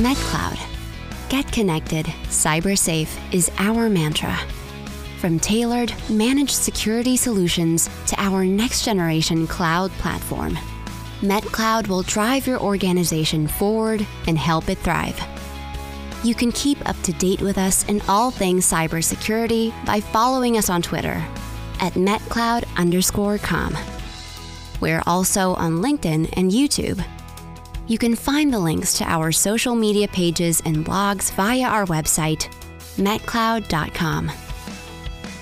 MetCloud. Get connected, cyber safe is our mantra. From tailored, managed security solutions to our next generation cloud platform, MetCloud will drive your organization forward and help it thrive. You can keep up to date with us in all things cybersecurity by following us on Twitter at MetCloud underscore com. We're also on LinkedIn and YouTube. You can find the links to our social media pages and blogs via our website, metcloud.com.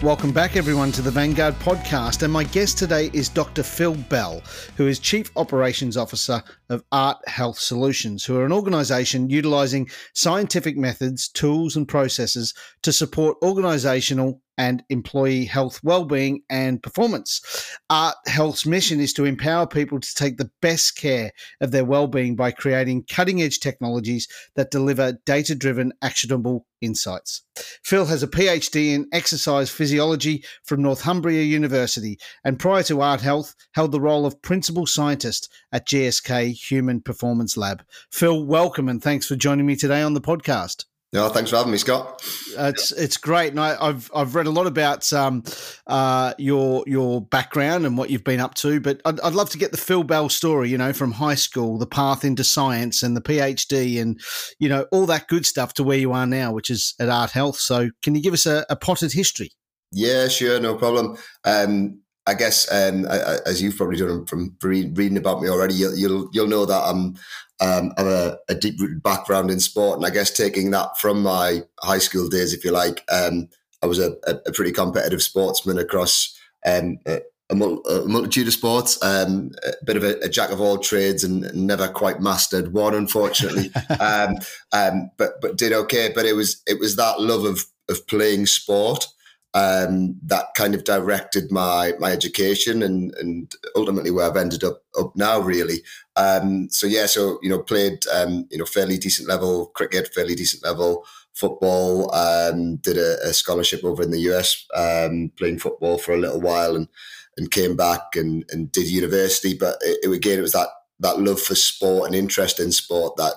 Welcome back, everyone, to the Vanguard podcast. And my guest today is Dr. Phil Bell, who is Chief Operations Officer of Art Health Solutions, who are an organization utilizing scientific methods, tools, and processes to support organizational and employee health, well-being, and performance. Art Health's mission is to empower people to take the best care of their well-being by creating cutting-edge technologies that deliver data-driven, actionable insights. Phil has a PhD in exercise physiology from Northumbria University, and prior to Art Health, held the role of principal scientist at GSK Human Performance Lab. Phil, welcome and thanks for joining me today on the podcast. No, thanks for having me, Scott. It's it's great, and I, have I've read a lot about um, uh, your your background and what you've been up to. But I'd, I'd love to get the Phil Bell story, you know, from high school, the path into science, and the PhD, and you know all that good stuff to where you are now, which is at Art Health. So, can you give us a, a potted history? Yeah, sure, no problem. Um, I guess, um, as you've probably done from reading about me already, you'll you'll, you'll know that I'm um, have a, a deep rooted background in sport, and I guess taking that from my high school days, if you like, um, I was a, a, pretty competitive sportsman across um, a, a, multitude of sports. Um, a bit of a, jack of all trades, and never quite mastered one, unfortunately. Um, um, but but did okay. But it was it was that love of of playing sport um, that kind of directed my my education and and ultimately where I've ended up up now really. Um, so yeah, so you know played um, you know fairly decent level cricket, fairly decent level football. Um, did a, a, scholarship over in the US um, playing football for a little while and and came back and and did university. But it, it, again, it was that that love for sport and interest in sport that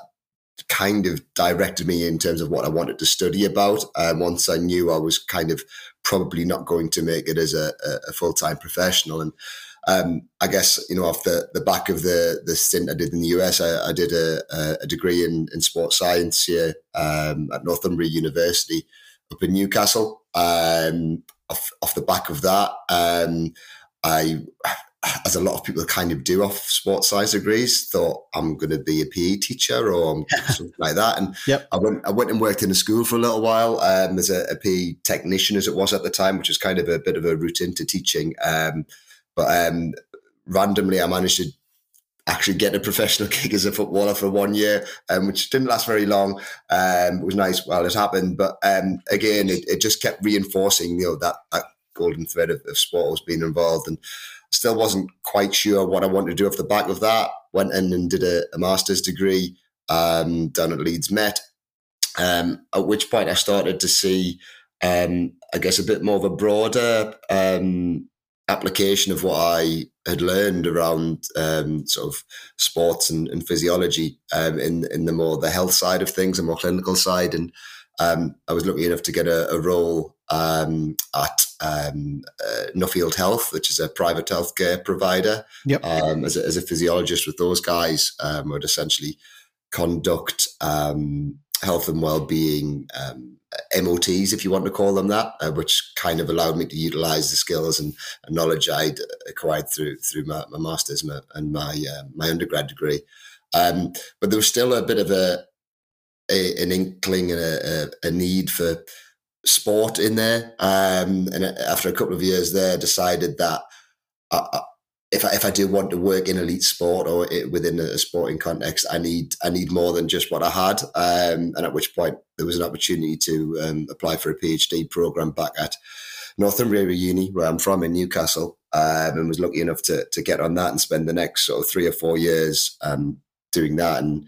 kind of directed me in terms of what I wanted to study about. Um, once I knew I was kind of probably not going to make it as a, a full time professional. And um, I guess you know off the, the back of the the stint I did in the US, I, I did a, a, degree in, in sports science here um, at Northumbria University up in Newcastle. Um, off off the back of that, um, I as a lot of people kind of do off sports science degrees, thought I'm going to be a PE teacher or something like that. And yep. I went, I went and worked in a school for a little while um, as a, a, PE technician, as it was at the time, which was kind of a bit of a route into teaching. Um, but um, randomly, I managed to actually get a professional gig as a footballer for one year, um, which didn't last very long. Um, it was nice while it happened, but um, again, it, it, just kept reinforcing, you know, that, that golden thread of, of sport was being involved and Still wasn't quite sure what I wanted to do off the back of that. Went in and did a, a master's degree um, down at Leeds Met. Um, at which point I started to see, um, I guess, a bit more of a broader um, application of what I had learned around um, sort of sports and, and physiology um, in in the more the health side of things, the more clinical side, and I was lucky enough to get a, a role um, at um, uh, Nuffield Health, which is a private healthcare provider, yep. um, as, a, as, a, physiologist with those guys, um, would essentially conduct um, health and well-being um, MOTs, if you want to call them that, uh, which kind of allowed me to utilize the skills and, and knowledge I'd acquired through through my, my master's and my uh, my undergrad degree. Um, but there was still a bit of a, a an inkling and a, a need for sport in there. Um, and after a couple of years there, decided that I, if I, if I do want to work in elite sport or within a sporting context, I need I need more than just what I had. Um, and at which point there was an opportunity to um, apply for a PhD program back at Northumbria Uni, where I'm from in Newcastle, um, and was lucky enough to to get on that and spend the next sort of three or four years um, doing that and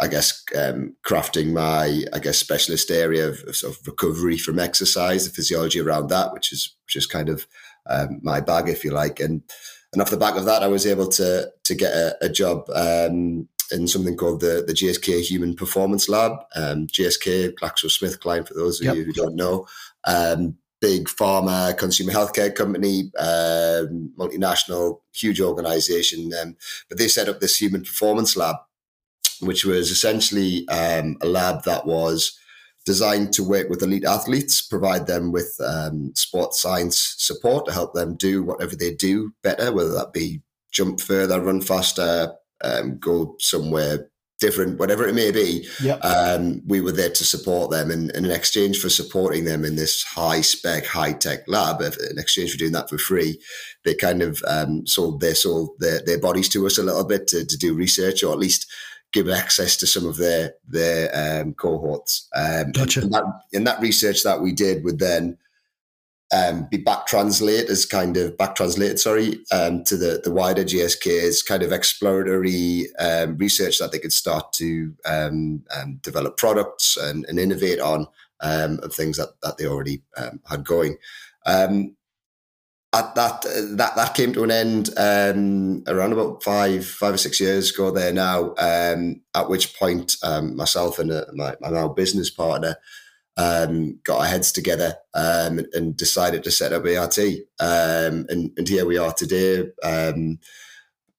I guess um, crafting my I guess specialist area of, of, sort of recovery from exercise, the physiology around that, which is which is kind of um, my bag, if you like, and and off the back of that, I was able to to get a, a job um, in something called the, the GSK Human Performance Lab. Um, GSK, GlaxoSmithKline, for those of yep. you who don't know. Um, big pharma consumer healthcare company, um, multinational, huge organization. Um, but they set up this human performance lab, which was essentially um, a lab that was designed to work with elite athletes, provide them with um, sports science support to help them do whatever they do better, whether that be jump further, run faster, um, go somewhere different, whatever it may be. Yep. Um, we were there to support them. And, and, in exchange for supporting them in this high spec, high tech lab, in exchange for doing that for free, they kind of um, sold, they sold their, their bodies to us a little bit to, to do research or at least give access to some of their their um, cohorts. Um, gotcha. And that, and that research that we did would then um, be back translated as kind of back translated, sorry, um, to the, the wider GSK's kind of exploratory um, research that they could start to um, um, develop products and, and innovate on um, of things that, that they already had going. At that that that came to an end around about five five or six years ago there now. at which point, myself and uh, my, my now business partner um, got our heads together um, and decided to set up ART. Um, and, and, here we are today, um,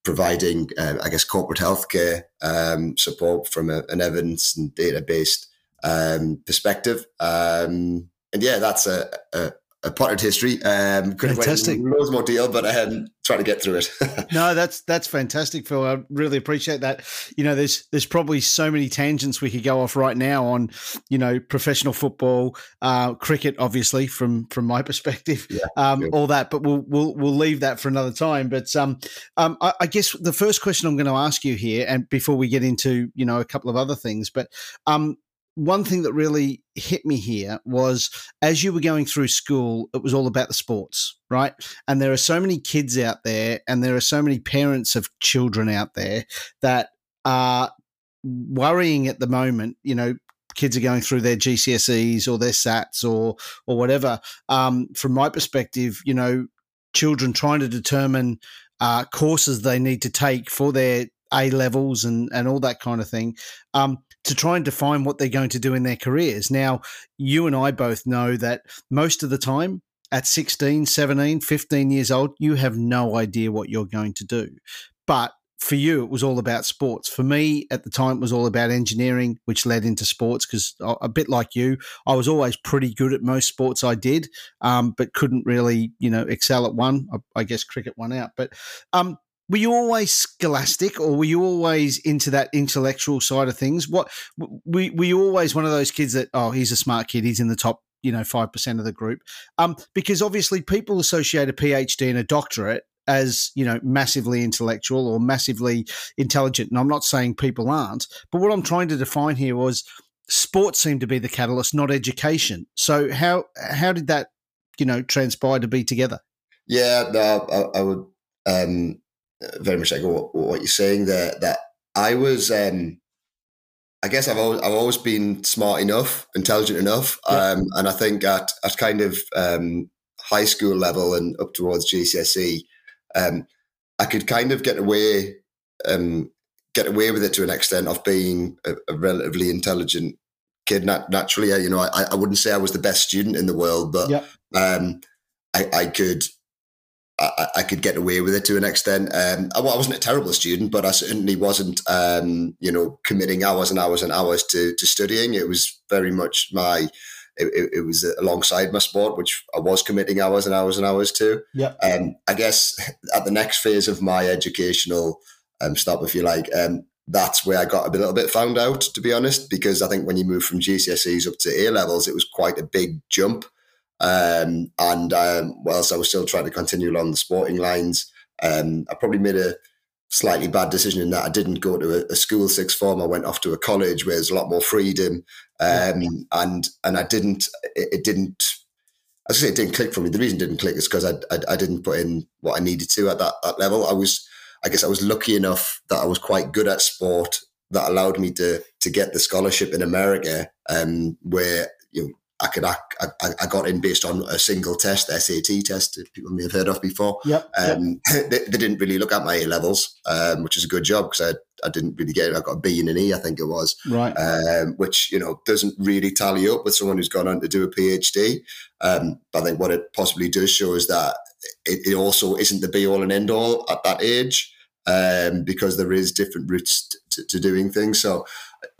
providing, uh, I guess, corporate healthcare um, support from a, an evidence and data based um, perspective. and yeah, that's a, a, a potted history. Um, could fantastic. have loads more deal, but I um, trying to get through it. no, that's that's fantastic, Phil. I really appreciate that. You know, there's there's probably so many tangents we could go off right now on, you know, professional football, uh, cricket, obviously from from my perspective, yeah, um, all that. But we'll we'll we'll leave that for another time. But um, um, I, I guess the first question I'm going to ask you here, and before we get into you know a couple of other things, but um, one thing that really hit me here was as you were going through school, it was all about the sports, right? And there are so many kids out there, and there are so many parents of children out there that are worrying at the moment. You know, kids are going through their GCSEs or their SATs or or whatever. Um, from my perspective, you know, children trying to determine uh, courses they need to take for their a levels and and all that kind of thing. Um, to try and define what they're going to do in their careers. Now, you and I both know that most of the time at 16, 17, 15 years old, you have no idea what you're going to do. But for you, it was all about sports. For me, at the time, it was all about engineering, which led into sports. Because a bit like you, I was always pretty good at most sports I did, um, but couldn't really, you know, excel at one. I, I guess cricket won out. But um, were you always scholastic or were you always into that intellectual side of things? What were, were you always one of those kids that oh he's a smart kid he's in the top you know 5% of the group um, because obviously people associate a phd and a doctorate as you know massively intellectual or massively intelligent and i'm not saying people aren't but what i'm trying to define here was sports seemed to be the catalyst not education. So how how did that you know transpire to be together? Yeah no, I, I would um very much like what, what you're saying there. That I was, um, I guess I've always, I've always been smart enough, intelligent enough, yeah. um, and I think at at kind of um, high school level and up towards GCSE, um, I could kind of get away um, get away with it to an extent of being a, a relatively intelligent kid. Nat- naturally, you know, I, I wouldn't say I was the best student in the world, but yeah. um, I, I could I, I, could get away with it to an extent. Um, I, I, wasn't a terrible student, but I certainly wasn't, um, you know, committing hours and hours and hours to, to studying. It was very much my, it, it, was alongside my sport, which I was committing hours and hours and hours to. Yeah. Um, I guess at the next phase of my educational um, stop, if you like, um, that's where I got a little bit found out, to be honest, because I think when you move from GCSEs up to A levels, it was quite a big jump. Um, and um, whilst I was still trying to continue along the sporting lines, um, I probably made a slightly bad decision in that I didn't go to a, a, school sixth form. I went off to a college where there's a lot more freedom, um, and and I didn't. It, it, didn't. I say it didn't click for me. The reason it didn't click is because I, I, I didn't put in what I needed to at that, that level. I was, I guess, I was lucky enough that I was quite good at sport that allowed me to to get the scholarship in America, um, where you know, I could I, I, I, got in based on a single test, the SAT test, that people may have heard of before. Yep. Um, yep. They, they, didn't really look at my A levels, um, which is a good job because I I didn't really get it. I got a B and an E, I think it was. Right. Um, which, you know, doesn't really tally up with someone who's gone on to do a PhD. Um, but I think what it possibly does show is that it, it also isn't the be all and end all at that age um, because there is different routes to, to doing things. So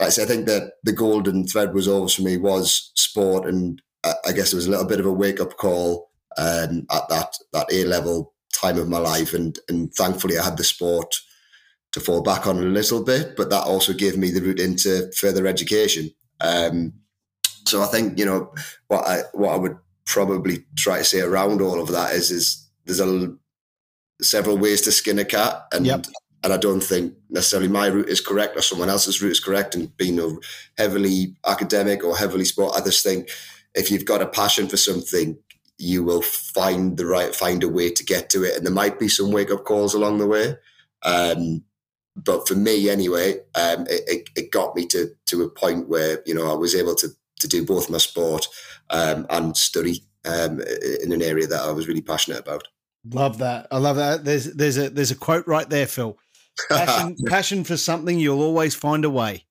I think that the golden thread was always for me was sport. And I guess it was a little bit of a wake up call um, at that, that A level time of my life. And, and thankfully I had the sport to fall back on a little bit, but that also gave me the route into further education. Um, so I think, you know, what I, what I would probably try to say around all of that is, is there's a, several ways to skin a cat. And yep and I don't think necessarily my route is correct or someone else's route is correct. And being a heavily academic or heavily sport, I just think if you've got a passion for something, you will find the right find a way to get to it, and there might be some wake up calls along the way. Um, but for me, anyway, um, it, it, it, got me to to a point where you know I was able to to do both my sport um, and study um, in an area that I was really passionate about. Love that. I love that. There's there's a there's a quote right there, Phil. Passion, passion for something, you'll always find a way.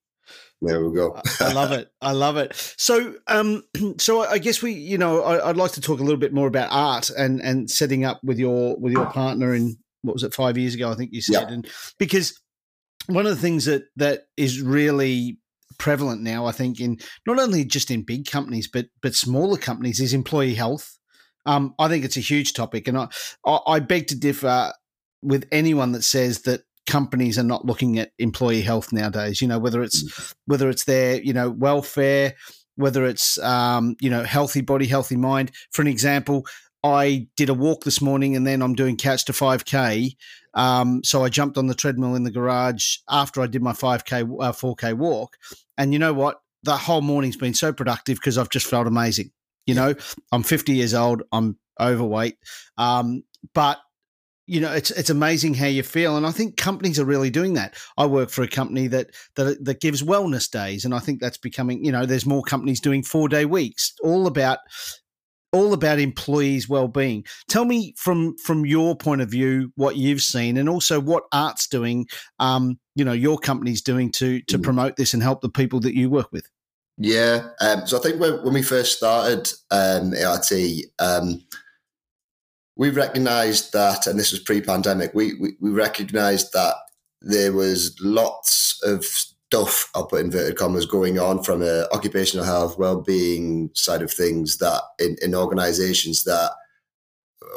There we go. I love it. I love it. So, um, so I guess we, you know, I, would like to talk a little bit more about art and and setting up with your with your partner in what was it five years ago? I think you said, yeah. and because one of the things that that is really prevalent now, I think, in not only just in big companies but but smaller companies, is employee health. Um, I think it's a huge topic, and I I beg to differ with anyone that says that companies are not looking at employee health nowadays. You know, whether it's mm. whether it's their you know welfare, whether it's um, you know healthy body, healthy mind. For an example, I did a walk this morning, and then I'm doing couch to five k. Um, so I jumped on the treadmill in the garage after I did my five k, uh, four k walk, and you know what? The whole morning's been so productive because I've just felt amazing. You know, I'm 50 years old. I'm overweight. Um, but you know it's it's amazing how you feel and i think companies are really doing that. I work for a company that that that gives wellness days and i think that's becoming you know there's more companies doing 4 day weeks all about all about employees well-being. Tell me from from your point of view what you've seen and also what art's doing um you know your company's doing to to mm. promote this and help the people that you work with. Yeah um so i think when, when we first started um art um we recognized that, and this was pre-pandemic. We we, we recognized that there was lots of stuff, I'll put inverted commas, going on from a occupational health, well-being side of things that in, in organizations that,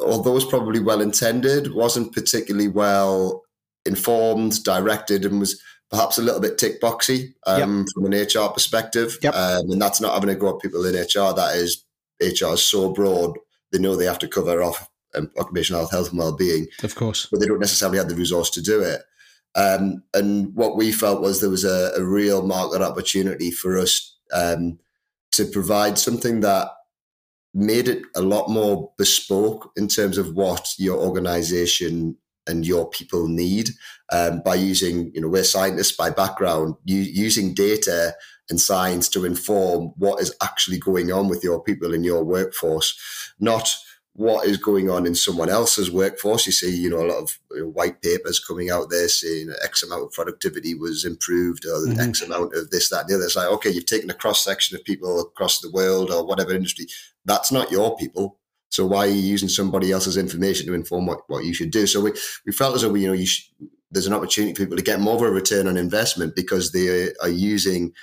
although was probably well intended, wasn't particularly well informed, directed, and was perhaps a little bit tick boxy um, yep. from an HR perspective. Yep. Um, and that's not having to go at people in HR. That is HR is so broad they know they have to cover off um, occupational health, health and well-being. Of course. But they don't necessarily have the resource to do it. Um, and what we felt was there was a, a real market opportunity for us um, to provide something that made it a lot more bespoke in terms of what your organization and your people need um, by using, you know, we're scientists by background, u- using data and science to inform what is actually going on with your people in your workforce, not what is going on in someone else's workforce. You see, you know, a lot of white papers coming out there saying X amount of productivity was improved or mm-hmm. X amount of this, that, and the other. It's like, okay, you've taken a cross section of people across the world or whatever industry. That's not your people. So why are you using somebody else's information to inform what, what you should do? So we, we felt as though we, you know, you sh- there's an opportunity for people to get more of a return on investment because they are using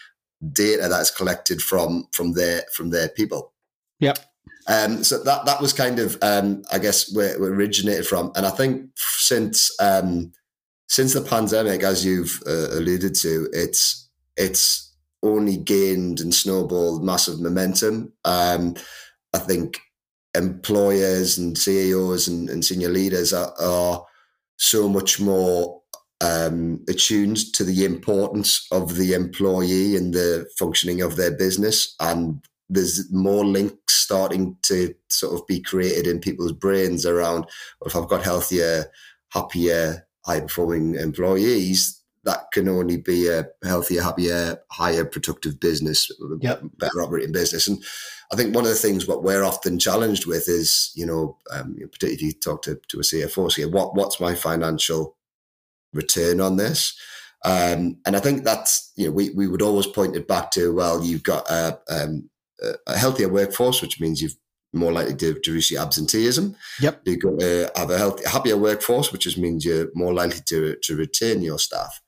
data that's collected from from their from their people. Yep. Um, so that that was kind of, um, I guess, where, it originated from. And I think since um, since the pandemic, as you've uh, alluded to, it's it's only gained and snowballed massive momentum. Um, I think employers and CEOs and, and senior leaders are, are, so much more um, attuned to the importance of the employee and the functioning of their business and there's more links starting to sort of be created in people's brains around well, if I've got healthier, happier, high performing employees, that can only be a healthier, happier, higher productive business, yep. better operating business. And I think one of the things what we're often challenged with is, you know, um, particularly if you talk to, to a CFO, say, what what's my financial return on this? Um, and I think that's, you know, we, we would always point it back to, well, you've got a, um, a healthier workforce, which means you've more likely to, to receive absenteeism. Yep. You've got to have a healthy, happier workforce, which just means you're more likely to, to retain your staff.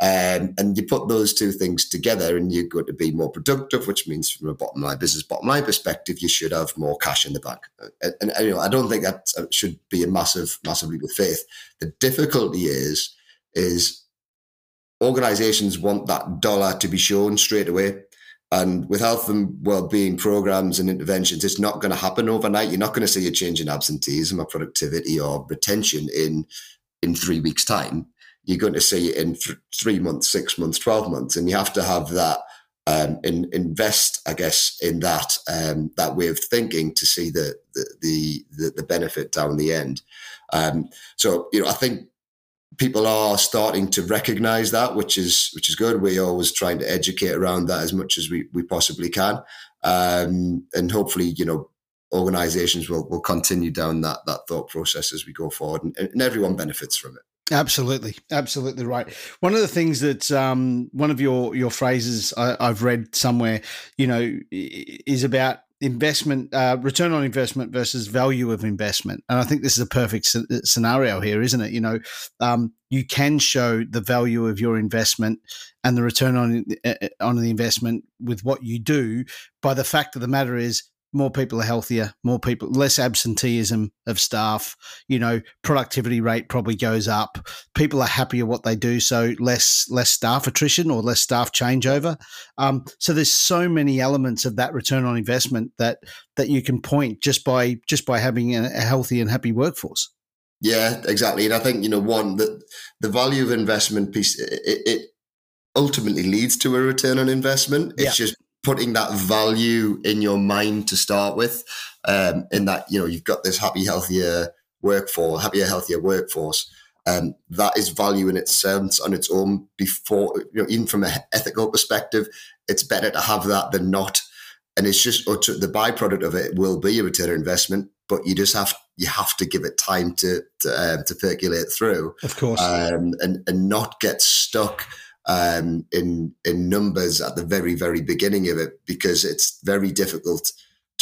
Um, and you put those two things together and you're going to be more productive, which means from a bottom line business, bottom line perspective, you should have more cash in the bank. And, and, and you know, I don't think that should be a massive, massive leap of faith. The difficulty is, is organizations want that dollar to be shown straight away. And with health and well-being programs and interventions, it's not going to happen overnight. You're not going to see a change in absenteeism or productivity or retention in in three weeks' time. You're going to see it in th- three months, six months, twelve months, and you have to have that um, in, invest, I guess, in that um, that way of thinking to see the the the, the benefit down the end. Um, so you know, I think people are starting to recognize that, which is which is good. We're always trying to educate around that as much as we, we possibly can, um, and hopefully, you know, organizations will will continue down that that thought process as we go forward, and, and everyone benefits from it. Absolutely, absolutely right. One of the things that um, one of your your phrases I, I've read somewhere, you know, is about investment uh, return on investment versus value of investment. And i think this is a perfect scenario here isn't it? You know um, you can show the value of your investment and the return on uh, on the investment with what you do by the fact of the matter is more people are healthier, more people, less absenteeism of staff, you know, productivity rate probably goes up. People are happier what they do, so less less staff attrition or less staff changeover. Um, so there's so many elements of that return on investment that that you can point just by just by having a, healthy and happy workforce. Yeah, exactly. And I think you know one that the value of investment piece it, it ultimately leads to a return on investment. It's yeah. just putting that value in your mind to start with, um, in that you know you've got this happy, healthier workforce, happier, healthier workforce. Um, that is value in its sense on its own. Before you know, even from an ethical perspective, it's better to have that than not. And it's just to, the byproduct of it will be a return on investment, but you just have you have to give it time to to, um, to percolate through, of course, um, and and not get stuck um, in in numbers at the very very beginning of it because it's very difficult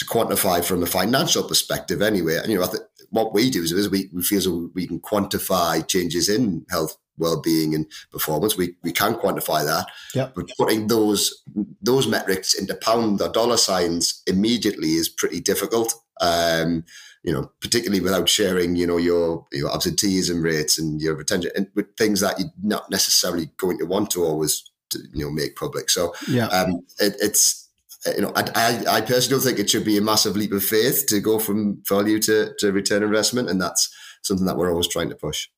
to quantify from a financial perspective anyway. And you know, th- what we do is, is we, we feel so we can quantify changes in health, well-being, and performance. We we can quantify that. Yep. But putting those those metrics into pound or dollar signs immediately is pretty difficult. Um, you know, particularly without sharing, you know, your your absenteeism rates and your retention and with things that you're not necessarily going to want to always, you know, make public. So yeah, um, it, it's you know, I, I, I personally don't think it should be a massive leap of faith to go from value to, to return investment, and that's something that we're always trying to push.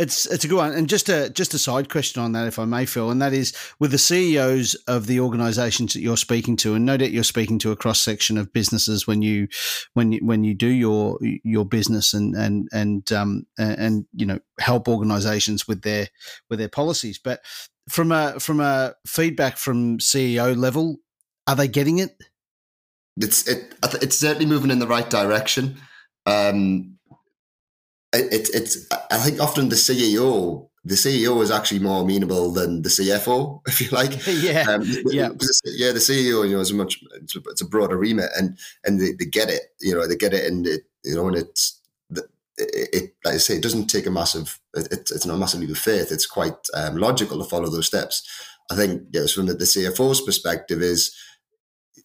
It's it's a good one, and just a just a side question on that, if I may, Phil, and that is with the CEOs of the organisations that you're speaking to, and no doubt you're speaking to a cross section of businesses when you when you, when you do your your business and and and um and you know help organisations with their with their policies, but from a from a feedback from CEO level, are they getting it? It's it it's certainly moving in the right direction. Um, it's it's I think often the CEO the CEO is actually more amenable than the CFO, if you like. yeah, um, yeah, yeah. The CEO, you know, is a much it's a, it's a broader remit, and and they, they, get it, you know, they get it, and it, you know, and it's it, it like I say, it doesn't take a massive, it, it's not a massive leap of faith. It's quite um, logical to follow those steps. I think, yes, from the, the CFO's perspective, is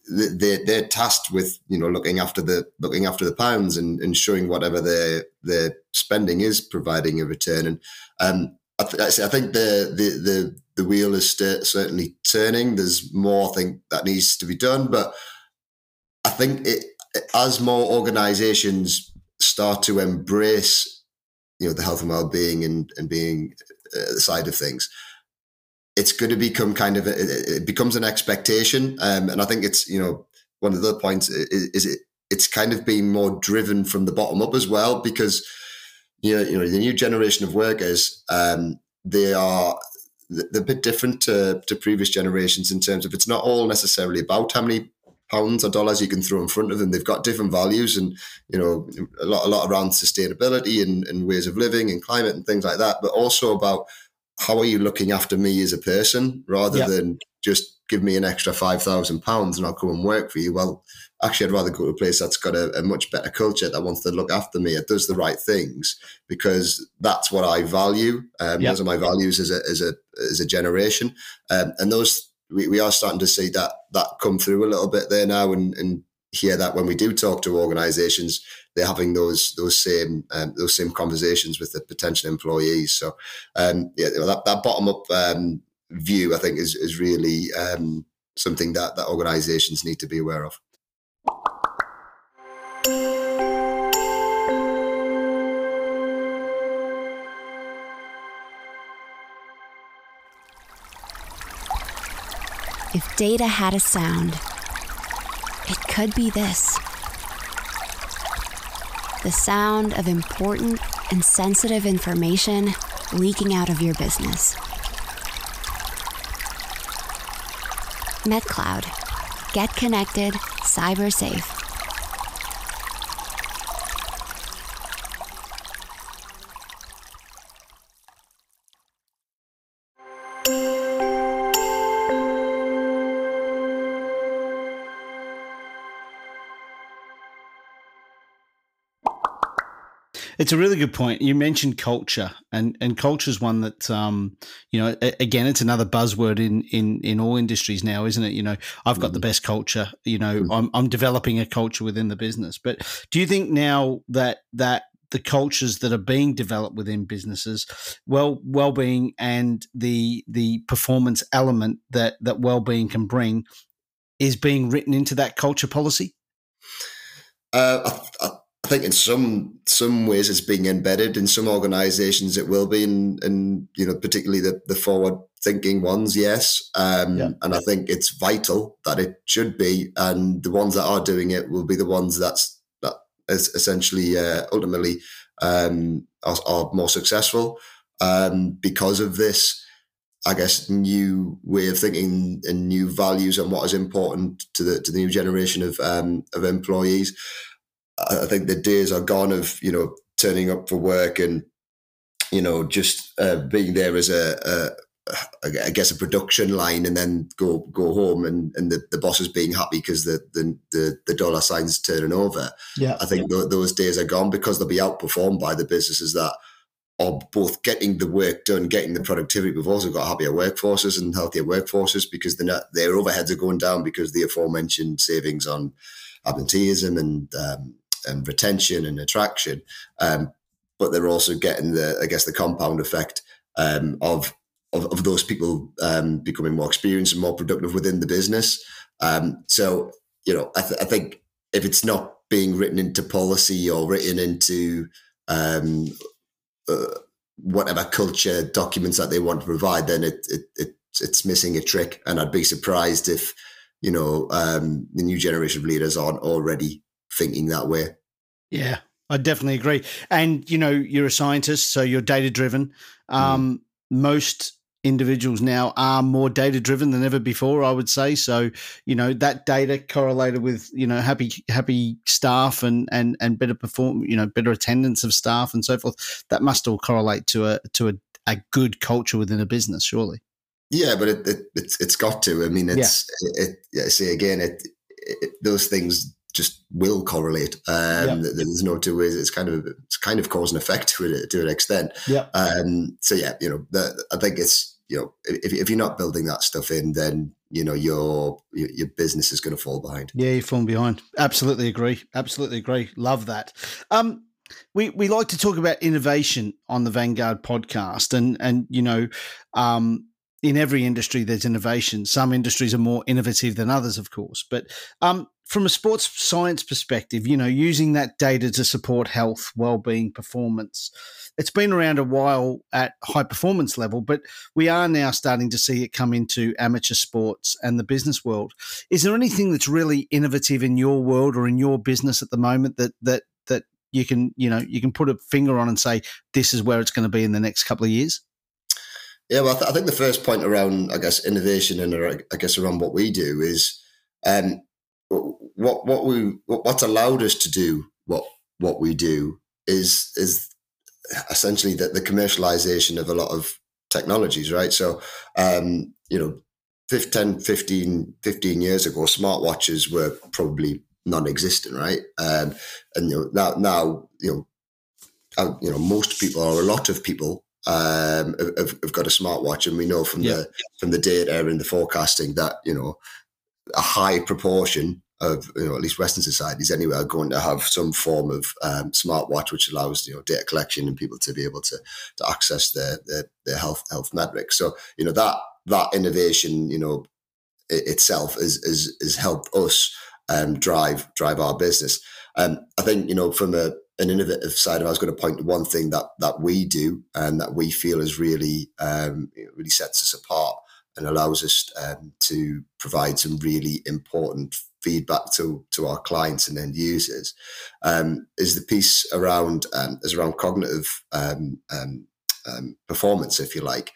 they're, they're tasked with you know looking after the looking after the pounds and ensuring whatever their their spending is providing a return. And um, I, th- I, think the the the the wheel is st- certainly turning. There's more I think that needs to be done but I think it as more organizations start to embrace you know the health and well-being and and being uh, the side of things it's going to become kind of it becomes an expectation, um, and I think it's you know one of the points is, is it it's kind of being more driven from the bottom up as well because you know, you know the new generation of workers um, they are they're a bit different to, to previous generations in terms of it's not all necessarily about how many pounds or dollars you can throw in front of them. They've got different values and, you know, a lot, a lot around sustainability and, and ways of living and climate and things like that, but also about how are you looking after me as a person rather Yep. than just give me an extra five thousand pounds and I'll come and work for you. Well, actually, I'd rather go to a place that's got a, a much better culture that wants to look after me. It does the right things because that's what I value. Um, Yep. Those are my values as a as a as a generation, um, and those we, we are starting to see that that come through a little bit there now, and, and hear that when we do talk to organisations, they're having those those same um, those same conversations with the potential employees. So, um, yeah, that, that bottom up um, view, I think, is is really um, something that that organisations need to be aware of. If data had a sound, it could be this the sound of important and sensitive information leaking out of your business. MetCloud. Get connected, cyber safe. It's a really good point. You mentioned culture, and and culture is one that um, you know. Again, it's another buzzword in in in all industries now, isn't it? You know, I've got the best culture. You know, Mhm. I'm I'm developing a culture within the business. But do you think now that that the cultures that are being developed within businesses, well well being and the the performance element that that well being can bring, is being written into that culture policy? Uh, I, I I think in some some ways it's being embedded in some organisations. It will be, and and you know particularly the the forward thinking ones, yes. Um, Yeah. And I think it's vital that it should be, and the ones that are doing it will be the ones that's that is essentially uh, ultimately um, are, are more successful um, because of this. I guess new way of thinking and new values and what is important to the to the new generation of um, of employees. I think the days are gone of you know turning up for work and you know just uh, being there as a, a I guess a production line and then go go home and, and the, the boss is being happy because the, the the the dollar signs turning over. Yeah, I think tho- those days are gone because they'll be outperformed by the businesses that are both getting the work done, getting the productivity. We've also got happier workforces and healthier workforces because not, their overheads are going down because the aforementioned savings on absenteeism and um, and retention and attraction. Um, but they're also getting the, I guess, the compound effect um, of, of of those people um, becoming more experienced and more productive within the business. Um, so you know, I, th- I think if it's not being written into policy or written into um, uh, whatever culture documents that they want to provide, then it, it, it it's missing a trick. And I'd be surprised if you know um, the new generation of leaders aren't already thinking that way. Yeah, I definitely agree. And you know, you're a scientist, so you're data driven. Um, Most individuals now are more data driven than ever before. I would say so. You know, that data correlated with you know happy happy staff and and and better perform. You know, better attendance of staff and so forth. That must all correlate to a to a, a good culture within a business, surely. Yeah, but it, it it's it's got to. I mean, it's it, it. Yeah, see again, it, it those things just will correlate. Um, Yeah. There's no two ways. It's kind of it's kind of cause and effect to it to an extent. Yeah. Um, so yeah, you know, the, I think it's you know if, if you're not building that stuff in, then you know your your, your business is going to fall behind. Yeah, you're falling behind. Absolutely agree. Absolutely agree. Love that. Um, we we like to talk about innovation on the Vanguard podcast, and and you know, um, in every industry there's innovation. Some industries are more innovative than others, of course. But um, from a sports science perspective, you know, using that data to support health, well-being, performance, it's been around a while at high performance level, but we are now starting to see it come into amateur sports and the business world. Is there anything that's really innovative in your world or in your business at the moment that that that you can you know you can put a finger on and say this is where it's going to be in the next couple of years? Yeah, well, I, th- I think the first point around, I guess, innovation and uh, I guess around what we do is um, what what we what, what's allowed us to do what what we do is is essentially the, the commercialization of a lot of technologies, right? So, um, you know, 10, 15, 15 years ago, smartwatches were probably non-existent, right? Um, and you know, now, now, you know, uh, you know, most people or a lot of people um, have, have, got a smartwatch, and we know from yeah. the from the data and the forecasting that you know a high proportion of you know at least Western societies anyway are going to have some form of um, smartwatch which allows you know data collection and people to be able to to access their their, their health health metrics. So you know that that innovation you know it, itself is is has helped us um, drive drive our business. Um, I think you know from a an innovative side of I was going to point to one thing that that we do and that we feel is really um, really sets us apart and allows us um, to provide some really important feedback to to our clients and end users um, is the piece around um, is around cognitive um, um, um, performance, if you like.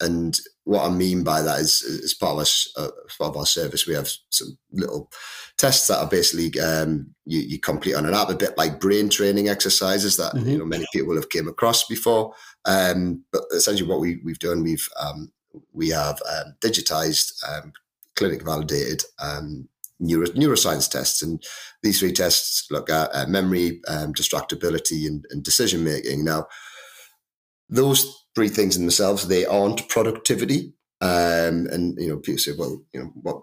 And what I mean by that is, as part of our, uh, part of our service, we have some little tests that are basically you, you, complete on an app, a bit like brain training exercises that mm-hmm. you know many people have came across before. but essentially, what we, we've done, we've we have um, digitized, um, clinic validated um, neuro, neuroscience tests. And these three tests look at uh, memory, um, distractibility, and, and decision making. Now, those three things in themselves, they aren't productivity. Um, and, you know, people say, well, you know, what,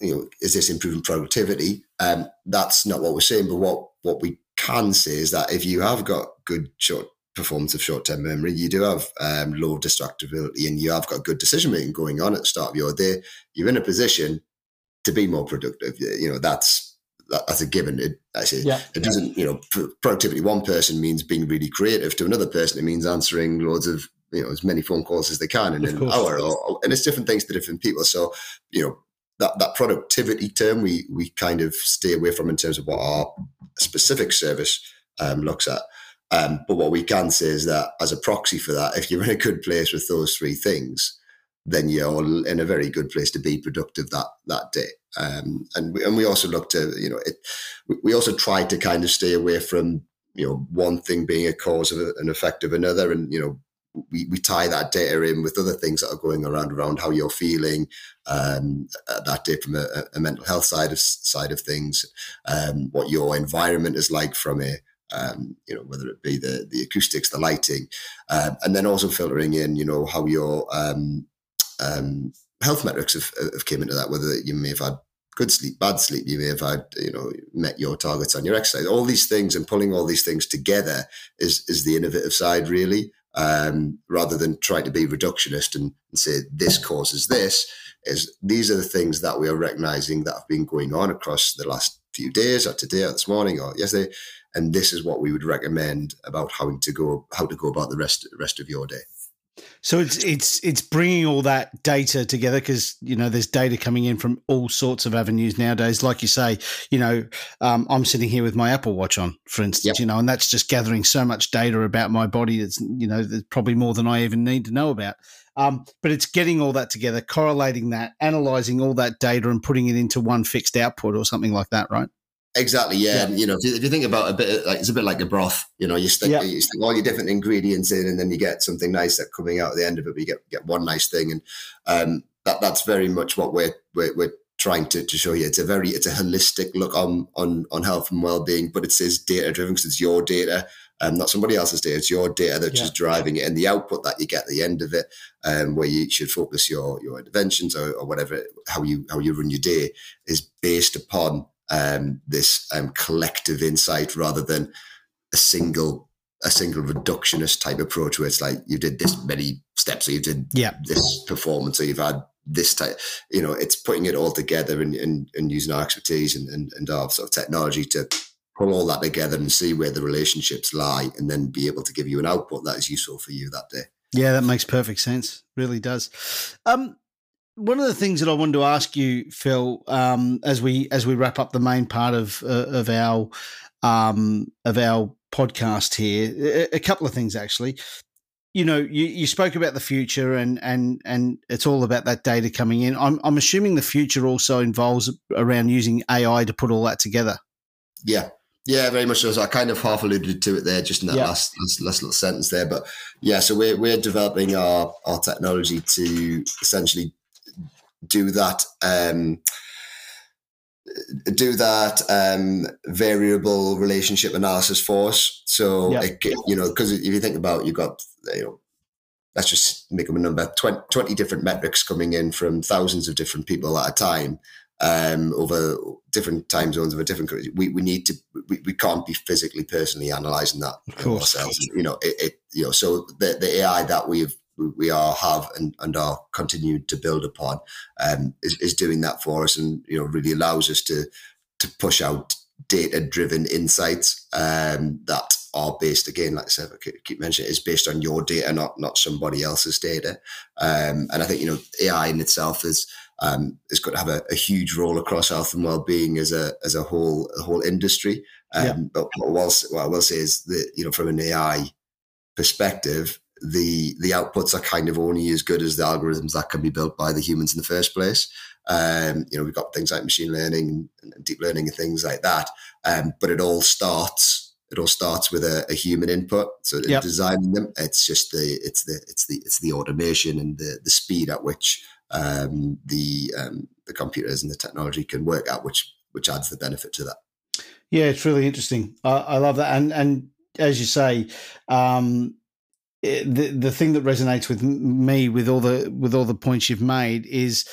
you know, is this improving productivity? Um, that's not what we're saying. But what, what we can say is that if you have got good short performance of short-term memory, you do have um, low distractibility and you have got good decision making going on at the start of your day, you're in a position to be more productive. You know, that's that's a given. It, I say yeah. it doesn't. You know, productivity. One person means being really creative. To another person, it means answering loads of you know as many phone calls as they can in of an hour. Or, and it's different things to different people. So you know that that productivity term we we kind of stay away from in terms of what our specific service um, looks at. Um, but what we can say is that as a proxy for that, if you're in a good place with those three things, then you're in a very good place to be productive that that day. Um, and we, and we also look to you know it. We also try to kind of stay away from you know one thing being a cause of an effect of another, and you know we, we tie that data in with other things that are going around around how you're feeling um, that day from a, a, mental health side of side of things, um, what your environment is like from a um, you know whether it be the the acoustics, the lighting, um, and then also filtering in you know how your um, um, health metrics have, have came into that. Whether you may have had good sleep, bad sleep, you may have had you know met your targets on your exercise. All these things and pulling all these things together is is the innovative side really. Um, rather than trying to be reductionist and, and say this causes this, is these are the things that we are recognizing that have been going on across the last few days or today or this morning or yesterday. And this is what we would recommend about how to go how to go about the rest rest of your day so it's it's it's bringing all that data together because you know there's data coming in from all sorts of avenues nowadays. Like you say, you know, um, I'm sitting here with my Apple Watch on, for instance, yep. you know, and that's just gathering so much data about my body. It's you know, there's probably more than I even need to know about. Um, but it's getting all that together, correlating that, analyzing all that data, and putting it into one fixed output or something like that, right? Exactly, yeah. yeah. you know, if you, if you, think about a bit, like it's a bit like a broth. You know, you stick, yeah. you stick all your different ingredients in, and then you get something nice that coming out at the end of it. But you get get one nice thing, and um, that that's very much what we're we're, we're trying to, to show you. It's a very it's a holistic look on on on health and well being, but it says data driven because it's your data, um, not somebody else's data. It's your data that's yeah. just driving it, and the output that you get at the end of it, um, where you should focus your your interventions or, or whatever how you how you run your day is based upon um, this um, collective insight rather than a single a single reductionist type approach where it's like you did this many steps or you did yeah. this performance or you've had this type you know it's putting it all together and, and, and using our expertise and, and, and our sort of technology to pull all that together and see where the relationships lie and then be able to give you an output that is useful for you that day. Yeah that makes perfect sense. Really does. Um one of the things that I wanted to ask you, Phil, um, as we as we wrap up the main part of uh, of our um, of our podcast here, a, a, couple of things actually. You know, you, you spoke about the future, and and and it's all about that data coming in. I'm I'm assuming the future also involves around using AI to put all that together. Yeah, Yeah, very much so. so. I kind of half alluded to it there, just in that yeah. last, last, last little sentence there. But yeah, so we're we're developing our our technology to essentially do that. Um, do that um, variable relationship analysis for us. So, yeah. it, you know, because if you think about, you've got, you know, let's just make them a number 20, 20, different metrics coming in from thousands of different people at a time um, over different time zones of a different we, we need to we, we can't be physically personally analyzing that ourselves you know it, it, you know so the, the ai that we've we are have and, and are continuing to build upon um, is, is doing that for us and you know really allows us to to push out data driven insights um, that are based again like I said I keep mentioning is based on your data not not somebody else's data um, and I think you know AI in itself is um, is going to have a, a, huge role across health and well-being as a as a whole a whole industry um, yeah. but what, what I will say is that you know from an AI perspective the the outputs are kind of only as good as the algorithms that can be built by the humans in the first place. Um, you know, we've got things like machine learning and, deep learning and things like that. Um, but it all starts it all starts with a, a human input. So yep. designing them, it's just the it's the it's the it's the automation and the the speed at which um, the um, the computers and the technology can work at, which which adds the benefit to that. Yeah, it's really interesting. I, I love that, and and as you say, um, the the thing that resonates with me with all the with all the points you've made is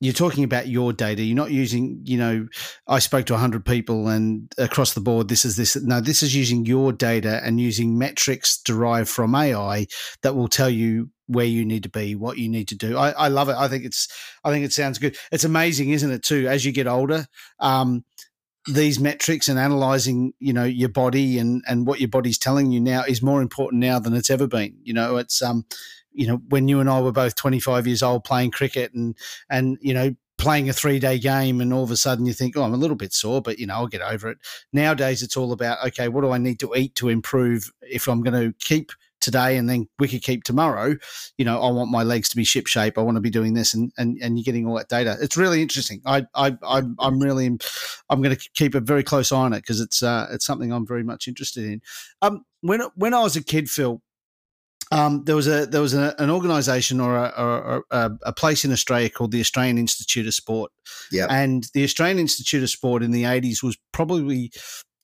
you're talking about your data. You're not using, you know, I spoke to 100 people and across the board, this is this. No, this is using your data and using metrics derived from AI that will tell you where you need to be, what you need to do. I, I love it. I think it's, I think it sounds good. It's amazing, isn't it? Too, as you get older, um, these metrics and analyzing you know your body and and what your body's telling you now is more important now than it's ever been. You know it's um you know when you and I were both 25 years old playing cricket and and you know playing a three day game and all of a sudden you think oh I'm a little bit sore but you know I'll get over it. Nowadays it's all about okay what do I need to eat to improve if I'm going to keep today and then we could keep tomorrow. You know i want my legs to be ship shape i want to be doing this and and, and you're getting all that data. It's really interesting. I i i'm, I'm really i'm going to keep a very close eye on it because it's uh it's something i'm very much interested in. Um when when i was a kid phil um, there was a there was a, an organisation or, a, or a, a, place in Australia called the Australian Institute of Sport. Yeah, and the Australian Institute of Sport in the eighties was probably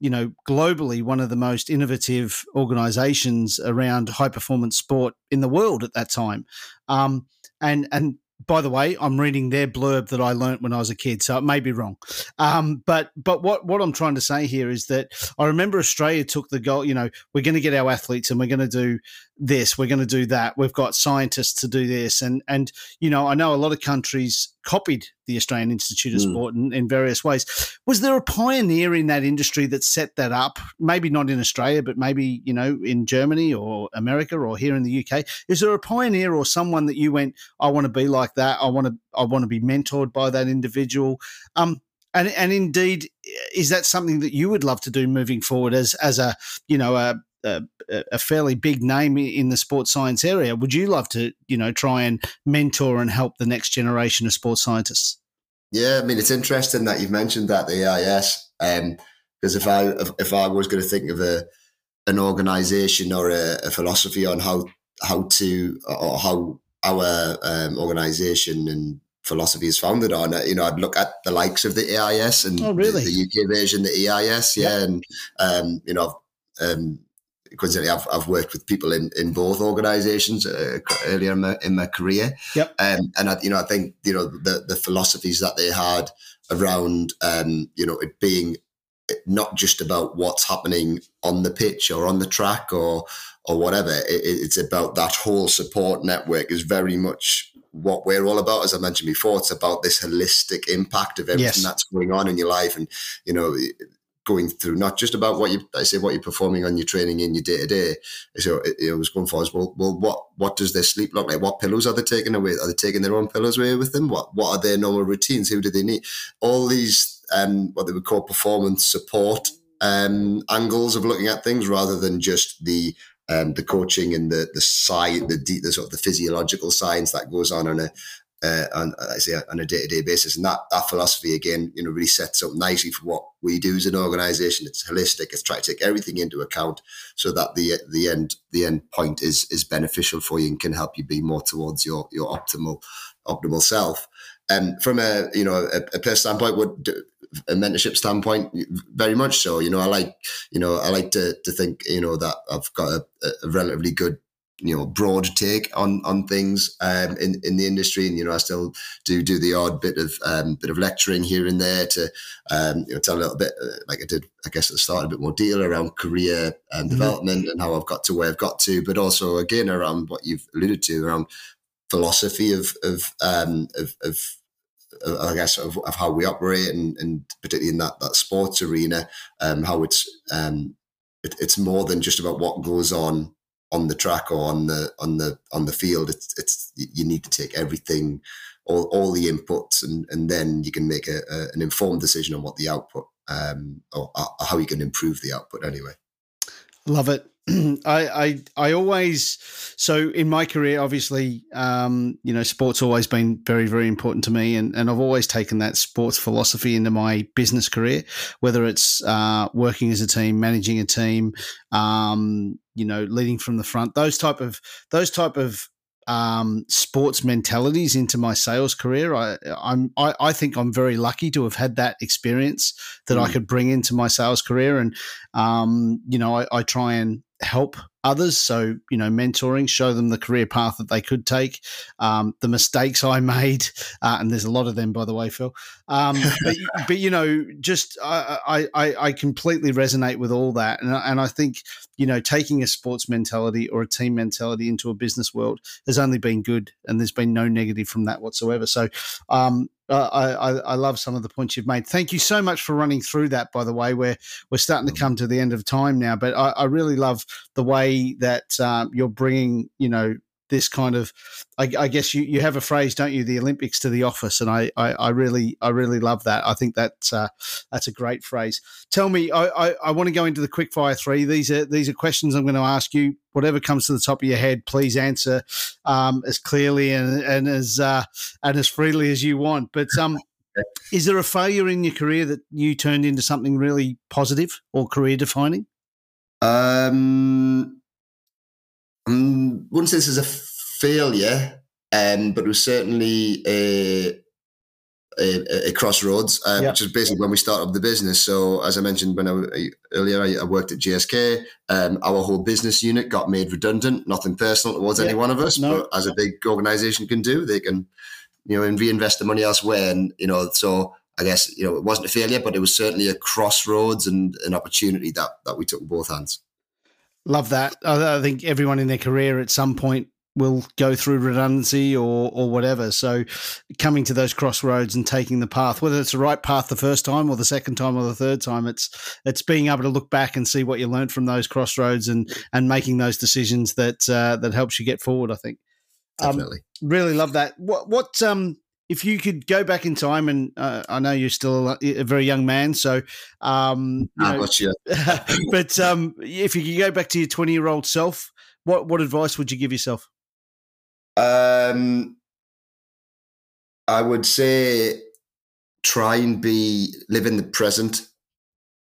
you know, globally one of the most innovative organizations around high performance sport in the world at that time. Um, and and by the way, I'm reading their blurb that I learnt when I was a kid, so it may be wrong. Um, but but what what I'm trying to say here is that I remember Australia took the goal. You know, we're going to get our athletes, and we're going to do this, we're going to do that. We've got scientists to do this, and and you know, I know a lot of countries copied the Australian Institute of mm. Sport in, in, various ways. Was there a pioneer in that industry that set that up? Maybe not in Australia, but maybe you know in Germany or America or here in the UK. Is there a pioneer or someone that you went, I want to be like that. I want to I want to be mentored by that individual. Um, and and indeed, is that something that you would love to do moving forward as as a you know a a, a, fairly big name in the sports science area. Would you love to, you know, try and mentor and help the next generation of sports scientists? Yeah, I mean, it's interesting that you've mentioned that the AIS, because um, if I if, if, I was going to think of a an organisation or a, a, philosophy on how how to or how our um, organisation and philosophy is founded on, you know, I'd look at the likes of the AIS and oh, really? the, the, UK version, the EIS, yeah, and um, you know, um, coincidentally, I've, I've worked with people in, in both organisations uh, earlier in my, in my career. Yep. Um, and I, you know, I think you know the the philosophies that they had around um, you know it being not just about what's happening on the pitch or on the track or or whatever. It, it's about that whole support network is very much what we're all about. As I mentioned before, it's about this holistic impact of everything yes. that's going on in your life, and you know going through, not just about what you I say what you're performing on your training in your day to day. So it, it, was going for as well. Well, what what does their sleep look like? What pillows are they taking away? Are they taking their own pillows away with them? What what are their normal routines? Who do they need? All these um, what they would call performance support um, angles of looking at things rather than just the um, the coaching and the the science, the, the sort of the physiological science that goes on on a uh, on, I say on a day to day basis. And that that philosophy again, you know, really sets up nicely for what we do as an organisation. It's holistic. It's trying to take everything into account so that the the end the end point is is beneficial for you and can help you be more towards your your optimal optimal self. And um, from a you know a, a personal standpoint, would a mentorship standpoint, very much so. You know, I like you know I like to to think you know that I've got a, a relatively good you know broad take on on things um, in in the industry, and you know I still do do the odd bit of um, bit of lecturing here and there to um, you know tell a little bit uh, like I did I guess at the start a bit more deal around career and mm-hmm. development and how I've got to where I've got to, but also again around what you've alluded to around philosophy of of um, of, of I guess of, of, how we operate and, and particularly in that that sports arena, um, how it's um, it, it's more than just about what goes on on the track or on the on the on the field. It's it's you need to take everything, all, all the inputs, and and then you can make a, a an informed decision on what the output um, or, or how you can improve the output anyway. Love it. I, I I always so in my career, obviously, um, you know, sports always been very very important to me, and and I've always taken that sports philosophy into my business career, whether it's uh, working as a team, managing a team, um, you know, leading from the front, those type of those type of um, sports mentalities into my sales career. I, I'm, I, I, think I'm very lucky to have had that experience that mm. I could bring into my sales career. And, um, you know, I, I, try and help others. So, you know, mentoring, show them the career path that they could take, um, the mistakes I made. Uh, and there's a lot of them, by the way, Phil. Um, but, but, you know, just I, I, I completely resonate with all that. And, and I think, you know, taking a sports mentality or a team mentality into a business world has only been good. And there's been no negative from that whatsoever. So, um, uh, I, I, love some of the points you've made. Thank you so much for running through that. By the way, we're we're starting to mm. come to the end of time now, but I, I really love the way that um, you're bringing you know this kind of I, I, guess you, you have a phrase don't you? The olympics to the office. And i i, I really i really love that. I think that's uh, that's a great phrase. Tell me i i, I want to go into the quick fire three. These are these are questions i'm going to ask you. Whatever comes to the top of your head please answer um, as clearly and, and as uh, and as freely as you want. But um is there a failure in your career that you turned into something really positive or career defining? Um I wouldn't say this is a failure, um, but it was certainly a a, a crossroads, uh, which is basically when we started up the business. So, as I mentioned when I, earlier, I, I worked at GSK. Um, our whole business unit got made redundant. Nothing personal towards any one of us, no. but as a big organisation can do, they can, you know, and reinvest the money elsewhere. And you know, so I guess you know it wasn't a failure, but it was certainly a crossroads and an opportunity that that we took in both hands. Love that. I think everyone in their career at some point will go through redundancy or or whatever. So coming to those crossroads and taking the path, whether it's the right path the first time or the second time or the third time, it's it's being able to look back and see what you learned from those crossroads and and making those decisions that uh, that helps you get forward. I think. Um, Definitely. Um, really love that. What what um if you could go back in time, and uh, I know you're still a, a very young man, so um, you know, you. but um, if you could go back to your 20 year old self, what what advice would you give yourself? Um, I would say try and be live in the present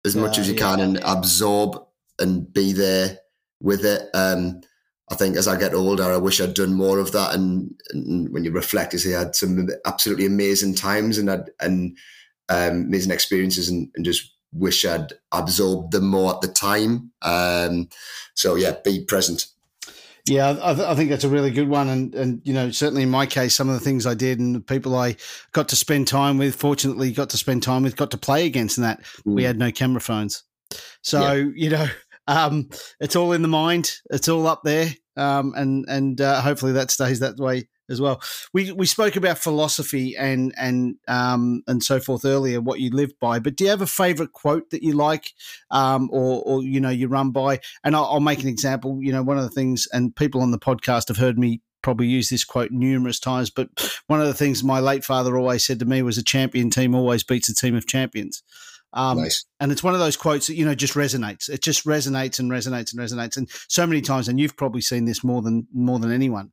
as much as you yeah. can and absorb and be there with it. Um, I think as I get older, I wish I'd done more of that. And, and when you reflect, you see I had some absolutely amazing times and I'd, and um, amazing experiences, and, and, just wish I'd absorbed them more at the time. Um, so yeah, be present. Yeah, I, th- I, think that's a really good one, and and you know certainly in my case, some of the things I did and the people I got to spend time with, fortunately got to spend time with, got to play against, and that mm. we had no camera phones, so yeah. you know um, it's all in the mind. It's all up there, um, and and uh, hopefully that stays that way as well. We we spoke about philosophy and and um, and so forth earlier, what you live by. But do you have a favorite quote that you like, um, or or you know you run by? And I'll, I'll make an example. You know, one of the things, and people on the podcast have heard me probably use this quote numerous times, but one of the things my late father always said to me was a champion team always beats a team of champions. Um, nice. And it's one of those quotes that you know just resonates. It just resonates and resonates and resonates. And so many times, and you've probably seen this more than more than anyone.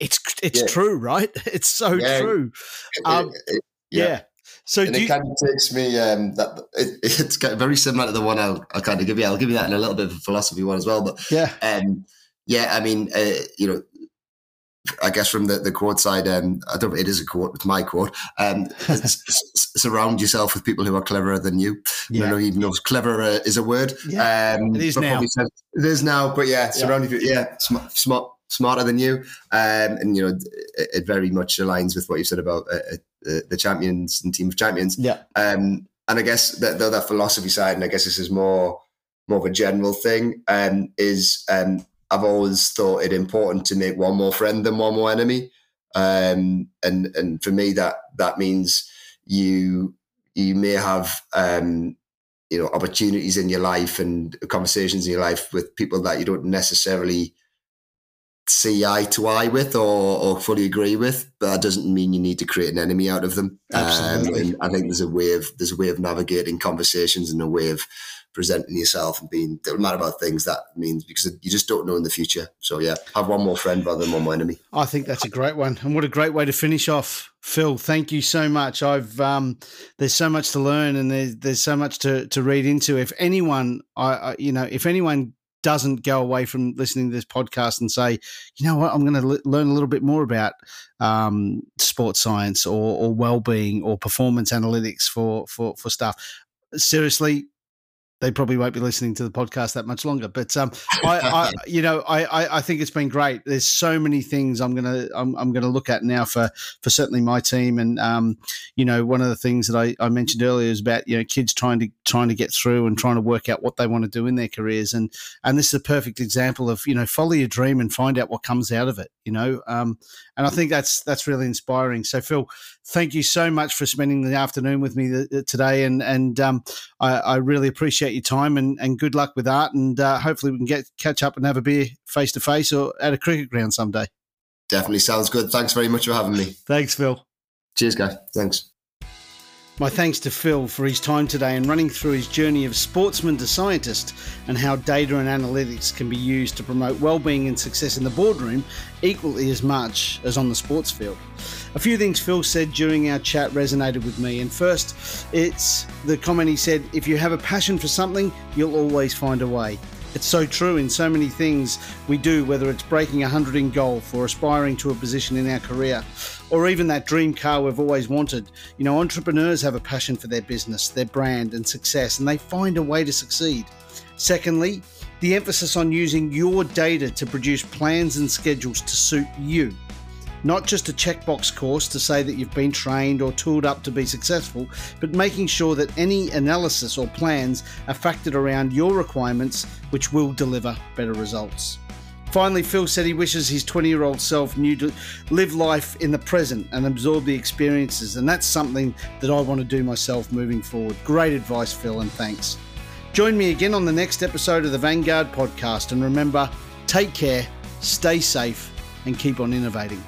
it's it's yeah. true, right? It's so yeah. true. Um, it, it, yeah. yeah. So and it you, kind of takes me um, that it, it's very similar to the one I'll, I'll, kind of give you. I'll give you that in a little bit of a philosophy one as well. But yeah, um, yeah. I mean, uh, you know, I guess from the, the quote side, um, I don't. It is a quote. It's my quote. Um, surround yourself with people who are cleverer than you. Yeah. I don't know even know cleverer is a word. Yeah, um, it is now. Said, it is now, but yeah, surround yeah. you. Yeah, smart, smart, smarter than you. Um, and you know, it, it, very much aligns with what you said about uh, uh, the champions and team of champions. Yeah. Um, and I guess that the, that philosophy side, and I guess this is more more of a general thing, um, is um, I've always thought it important to make one more friend than one more enemy. Um, and and for me that that means you you may have um, you know opportunities in your life and conversations in your life with people that you don't necessarily see eye to eye with or, or fully agree with, but that doesn't mean you need to create an enemy out of them. Absolutely. Um, I think there's a way of there's a way of navigating conversations and a way of presenting yourself and being mad about things that means because you just don't know in the future. So yeah, have one more friend rather than one more enemy. I think that's a great one, and what a great way to finish off. Phil, thank you so much. I've um, there's so much to learn, and there's there's so much to to read into. If anyone, I, I you know, if anyone doesn't go away from listening to this podcast and say, you know what, I'm going to l- learn a little bit more about um, sports science or, or well-being or performance analytics for for for stuff. Seriously, they probably won't be listening to the podcast that much longer. But um, I, I, you know, I, I think it's been great. There's so many things I'm gonna I'm, I'm gonna look at now for for certainly my team. And um, you know, one of the things that I, I mentioned earlier is about you know kids trying to trying to get through and trying to work out what they want to do in their careers. And and this is a perfect example of you know follow your dream and find out what comes out of it. You know, um, and I think that's that's really inspiring. So Phil, thank you so much for spending the afternoon with me th- today, and and um, I, I, really appreciate your time and, and good luck with that, and uh, hopefully we can get catch up and have a beer face to face or at a cricket ground someday. Definitely sounds good. Thanks very much for having me. Thanks, Phil. Cheers, guys. Thanks. My thanks to Phil for his time today and running through his journey of sportsman to scientist and how data and analytics can be used to promote well-being and success in the boardroom equally as much as on the sports field. A few things Phil said during our chat resonated with me. And first, it's the comment he said, if you have a passion for something, you'll always find a way. It's so true in so many things we do, whether it's breaking 100 in golf or aspiring to a position in our career, or even that dream car we've always wanted. You know, entrepreneurs have a passion for their business, their brand, and success, and they find a way to succeed. Secondly, the emphasis on using your data to produce plans and schedules to suit you not just a checkbox course to say that you've been trained or tooled up to be successful, but making sure that any analysis or plans are factored around your requirements, which will deliver better results. Finally, Phil said he wishes his 20 year old self knew to live life in the present and absorb the experiences, and that's something that I want to do myself moving forward. Great advice, Phil, and thanks. Join me again on the next episode of the Vanguard podcast, and remember take care, stay safe, and keep on innovating.